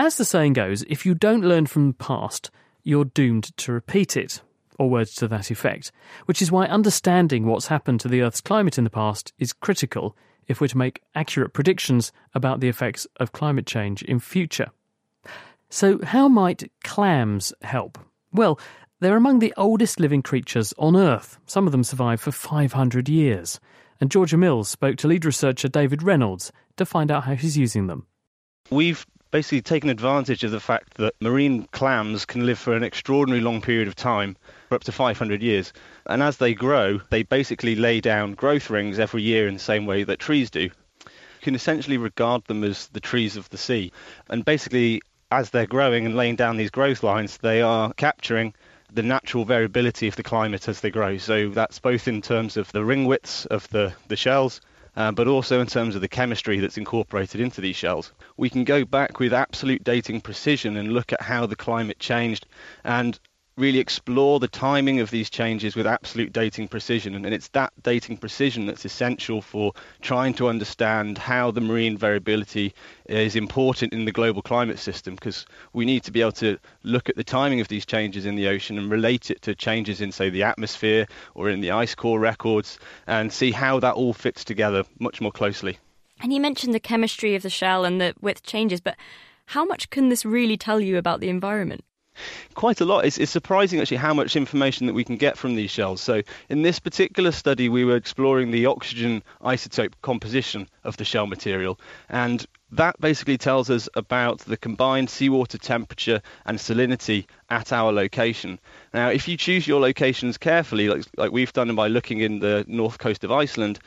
As the saying goes, if you don't learn from the past, you're doomed to repeat it, or words to that effect, which is why understanding what's happened to the Earth's climate in the past is critical if we're to make accurate predictions about the effects of climate change in future. So, how might clams help? Well, they're among the oldest living creatures on Earth. Some of them survive for 500 years. And Georgia Mills spoke to lead researcher David Reynolds to find out how he's using them. We've basically taken advantage of the fact that marine clams can live for an extraordinarily long period of time, for up to 500 years. And as they grow, they basically lay down growth rings every year in the same way that trees do. You can essentially regard them as the trees of the sea. And basically, as they're growing and laying down these growth lines, they are capturing the natural variability of the climate as they grow. So that's both in terms of the ring widths of the, the shells, uh, but also in terms of the chemistry that's incorporated into these shells. We can go back with absolute dating precision and look at how the climate changed and really explore the timing of these changes with absolute dating precision. And it's that dating precision that's essential for trying to understand how the marine variability is important in the global climate system, because we need to be able to look at the timing of these changes in the ocean and relate it to changes in, say, the atmosphere or in the ice core records and see how that all fits together much more closely. And you mentioned the chemistry of the shell and the width changes, but how much can this really tell you about the environment? Quite a lot. It's, it's, surprising actually how much information that we can get from these shells. So in this particular study, we were exploring the oxygen isotope composition of the shell material, and that basically tells us about the combined seawater temperature and salinity at our location. Now, if you choose your locations carefully, like, like we've done by looking in the north coast of Iceland,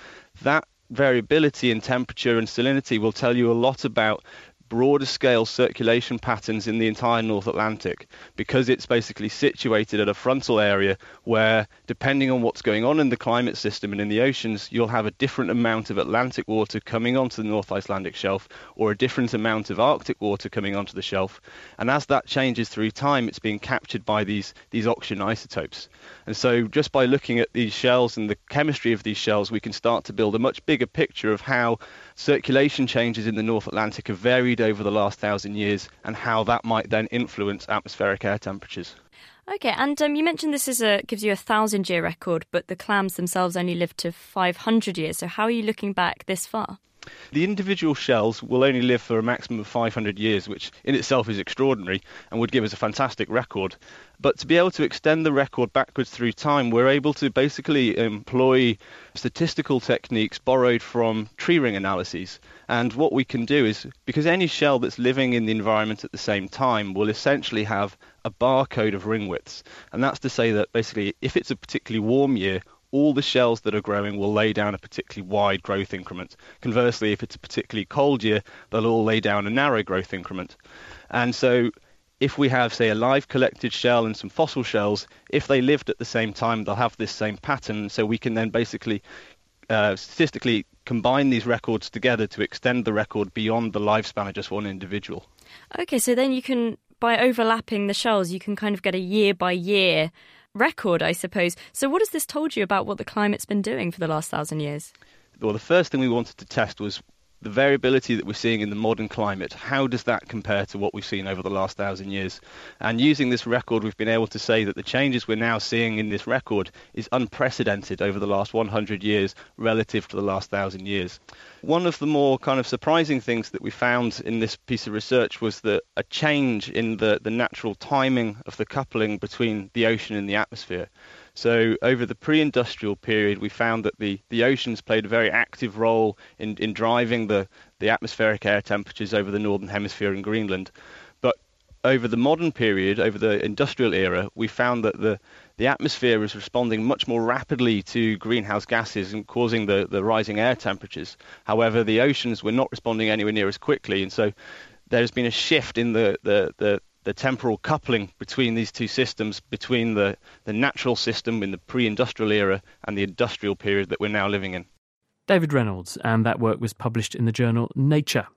that variability in temperature and salinity will tell you a lot about broader scale circulation patterns in the entire North Atlantic because it's basically situated at a frontal area where, depending on what's going on in the climate system and in the oceans, you'll have a different amount of Atlantic water coming onto the North Icelandic shelf or a different amount of Arctic water coming onto the shelf. And as that changes through time, it's being captured by these, these oxygen isotopes. And so, just by looking at these shells and the chemistry of these shells, we can start to build a much bigger picture of how circulation changes in the North Atlantic have varied over the last thousand years and how that might then influence atmospheric air temperatures. Okay, and um, you mentioned this is a gives you a thousand year record, but the clams themselves only lived to 500 years. So how are you looking back this far? The individual shells will only live for a maximum of 500 years, which in itself is extraordinary and would give us a fantastic record. But to be able to extend the record backwards through time, we're able to basically employ statistical techniques borrowed from tree ring analyses. And what we can do is, because any shell that's living in the environment at the same time will essentially have a barcode of ring widths. And that's to say that basically, if it's a particularly warm year, all the shells that are growing will lay down a particularly wide growth increment. Conversely, if it's a particularly cold year, they'll all lay down a narrow growth increment. And so if we have, say, a live collected shell and some fossil shells, if they lived at the same time, they'll have this same pattern. So we can then basically uh, statistically combine these records together to extend the record beyond the lifespan of just one individual. Okay, so then you can, by overlapping the shells, you can kind of get a year by year record, I suppose. So, what has this told you about what the climate's been doing for the last thousand years? Well, the first thing we wanted to test was the variability that we're seeing in the modern climate, how does that compare to what we've seen over the last thousand years? And using this record, we've been able to say that the changes we're now seeing in this record is unprecedented over the last 100 years relative to the last thousand years. One of the more kind of surprising things that we found in this piece of research was that a change in the, the natural timing of the coupling between the ocean and the atmosphere. So over the pre-industrial period, we found that the, the oceans played a very active role in, in driving the, the atmospheric air temperatures over the northern hemisphere and Greenland. But over the modern period, over the industrial era, we found that the, the atmosphere was responding much more rapidly to greenhouse gases and causing the, the rising air temperatures. However, the oceans were not responding anywhere near as quickly, and so there's been a shift in the, the, the, the temporal coupling between these two systems, between the, the natural system in the pre industrial era and the industrial period that we're now living in. David Reynolds, and that work was published in the journal Nature.